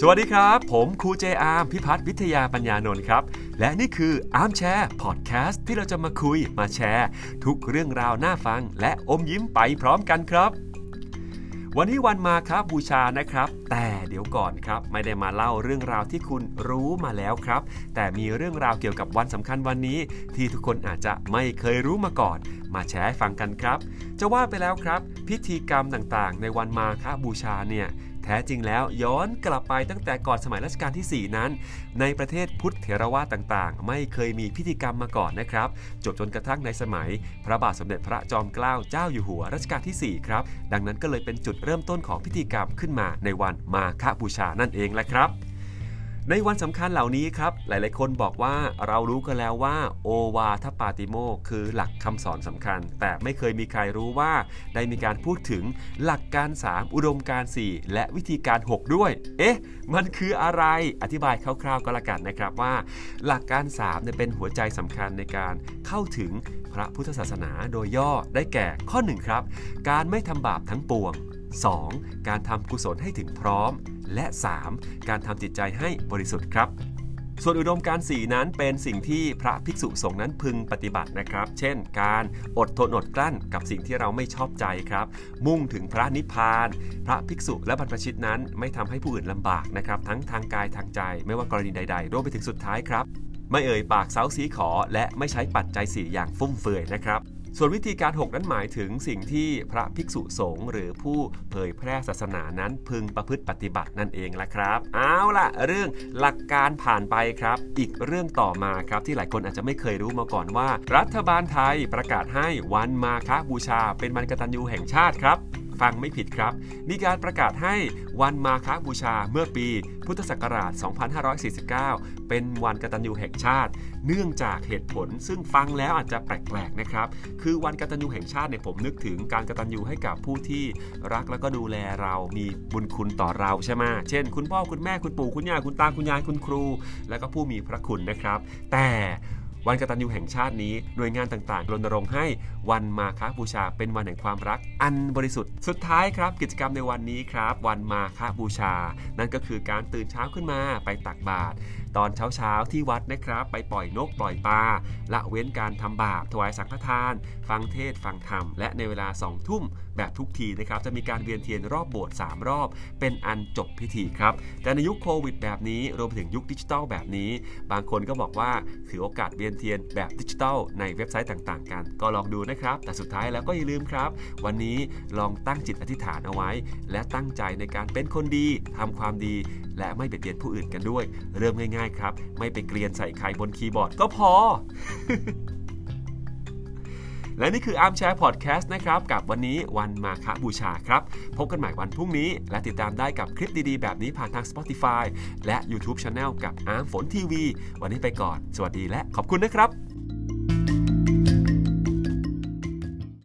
สวัสดีครับ ผมครูเจอาร์มพิพัฒน์วิทยาปัญญานนท์ครับ และนี่คือ Armchair พอดแคสต์ที่เราจะมาคุยมาแชร์ ทุกเรื่องราวน่าฟัง และอมยิ้มไปพร้อมกันครับ วันนี้วันมาครับบูชานะครับ แต่เดี๋ยวก่อนครับ ไม่ได้มาเล่าเรื่องราวที่คุณรู้มาแล้วครับ แต่มีเรื่องราวเกี่ยวกับวันสำคัญวันนี้ ที่ทุกคนอาจจะไม่เคยรู้มาก่อน มาแชร์ให้ฟังกันครับ จะว่าไปแล้วครับ พิธีกรรมต่างๆ ในวันมาคบูชาเนี่ยแท้จริงแล้วย้อนกลับไปตั้งแต่ก่อนสมัยรัชกาลที่ 4 นั้น ในประเทศพุทธเถรวาทต่างๆ ไม่เคยมีพิธีกรรมมาก่อนนะครับ จบจนกระทั่งในสมัย พระบาทสมเด็จพระจอมเกล้าเจ้าอยู่หัวรัชกาลที่ 4 ครับ ดังนั้นก็เลยเป็นจุดเริ่มต้นของพิธีกรรมขึ้นมาในวันมาฆบูชานั่นเองแหละครับ ในวันสำคัญเหล่านี้ครับ หลายๆ คนบอกว่าเรารู้กันแล้วว่า โอวาทปาติโมคือหลักคำสอนสำคัญ แต่ไม่เคยมีใครรู้ว่า ได้มีการพูดถึงหลักการ 3 อุดมการ 4 และวิธีการ 6 ด้วย เอ๊ะ มันคืออะไรอธิบายคร่าวๆก็แล้วกันนะครับว่า หลักการ3เนี่ยเป็นหัวใจสำคัญในการเข้าถึงพระพุทธศาสนาโดยย่อได้แก่ข้อ1ครับการไม่ทำบาปทั้งปวง 2. การทำกุศลให้ถึงพร้อม และ 3. การทำจิตใจให้บริสุทธิ์ครับ ส่วนอุดมการ4นั้นเป็นสิ่งที่พระภิกษุสงฆ์นั้นพึงปฏิบัตินะครับ เช่น การอดทนอดกลั้นกับสิ่งที่เราไม่ชอบใจครับ มุ่งถึงพระนิพพาน พระภิกษุและบรรพชิตนั้นไม่ทำให้ผู้อื่นลำบากนะครับ ทั้งทางกายทางใจ ไม่ว่ากรณีใดๆรวมไปถึงสุดท้ายครับ ไม่เอ่ยปากเซาสีขอ และไม่ใช้ปัจจัยสี่อย่างฟุ่มเฟือยนะครับ ส่วนวิธีการ 6 นั้นหมายถึงสิ่งที่พระภิกษุสงฆ์หรือผู้เผยแพร่ศาสนานั้นพึงประพฤติปฏิบัตินั่นเองละครับ เอาละเรื่องหลักการผ่านไปครับ อีกเรื่องต่อมาครับที่หลายคนอาจจะไม่เคยรู้มาก่อนว่า รัฐบาลไทยประกาศให้วันมาคบูชา เป็นวันกตัญญูแห่งชาติครับ ฟังไม่ผิดครับ มีการประกาศให้วันมาฆบูชาเมื่อปี พุทธศักราช 2549 เป็นวันกตัญญูแห่งชาติ เนื่องจากเหตุผลซึ่งฟังแล้วอาจจะแปลกๆนะครับ คือวันกตัญญูแห่งชาติเนี่ยผมนึกถึงการกตัญญูให้กับผู้ที่รักแล้วก็ดูแลเรามีบุญคุณต่อเราใช่ไหมเช่น คุณพ่อคุณแม่คุณปู่คุณย่าคุณตาคุณยายคุณครู แล้วก็ผู้มีพระคุณนะครับ แต่ วันกตัญญูแห่งชาตินี้หน่วยงานต่างๆรณรงค์ให้วันมาฆบูชาเป็นวันแห่งความรัก อันบริสุทธิ์สุดท้ายครับ กิจกรรมในวันนี้ครับ วันมาฆบูชา นั่นก็คือการตื่นเช้าขึ้นมาไปตักบาตร ตอนเช้าๆที่วัดนะครับ ไปปล่อยนกปล่อยปลาละเว้นการทำบาปถวายสังฆทาน ฟังเทศฟังธรรม และในเวลา2ทุ่มแบบทุกทีนะครับ จะมีการเวียนเทียนรอบโบสถ์3รอบ เป็นอันจบพิธีครับ แต่ในยุคโควิดแบบนี้รวมถึงยุคดิจิทัลแบบนี้ บางคนก็บอกว่าถือโอกาสเวียนเทียนแบบดิจิทัลในเว็บไซต์ต่างๆ กัน ก็ลองดูนะครับ แต่สุดท้ายแล้วก็อย่าลืมครับ วันนี้ลองตั้งจิตอธิษฐานเอาไว้ และตั้งใจในการเป็นคนดีทำความดี และไม่เบียดเบียนผู้อื่นกันด้วย เริ่มง่าย ๆ ครับ ไม่ไปเกลียนใส่ใครบนคีย์บอร์ดก็พอ และนี่คืออาร์มแชร์พอดแคสต์นะครับ กับวันนี้วันมาฆบูชาครับ พบกันใหม่วันพรุ่งนี้ และติดตามได้กับคลิปดีๆ แบบนี้ผ่านทาง Spotify และ YouTube Channel กับอาร์มฝนทีวีวันนี้ไปก่อน สวัสดีและขอบคุณนะครับ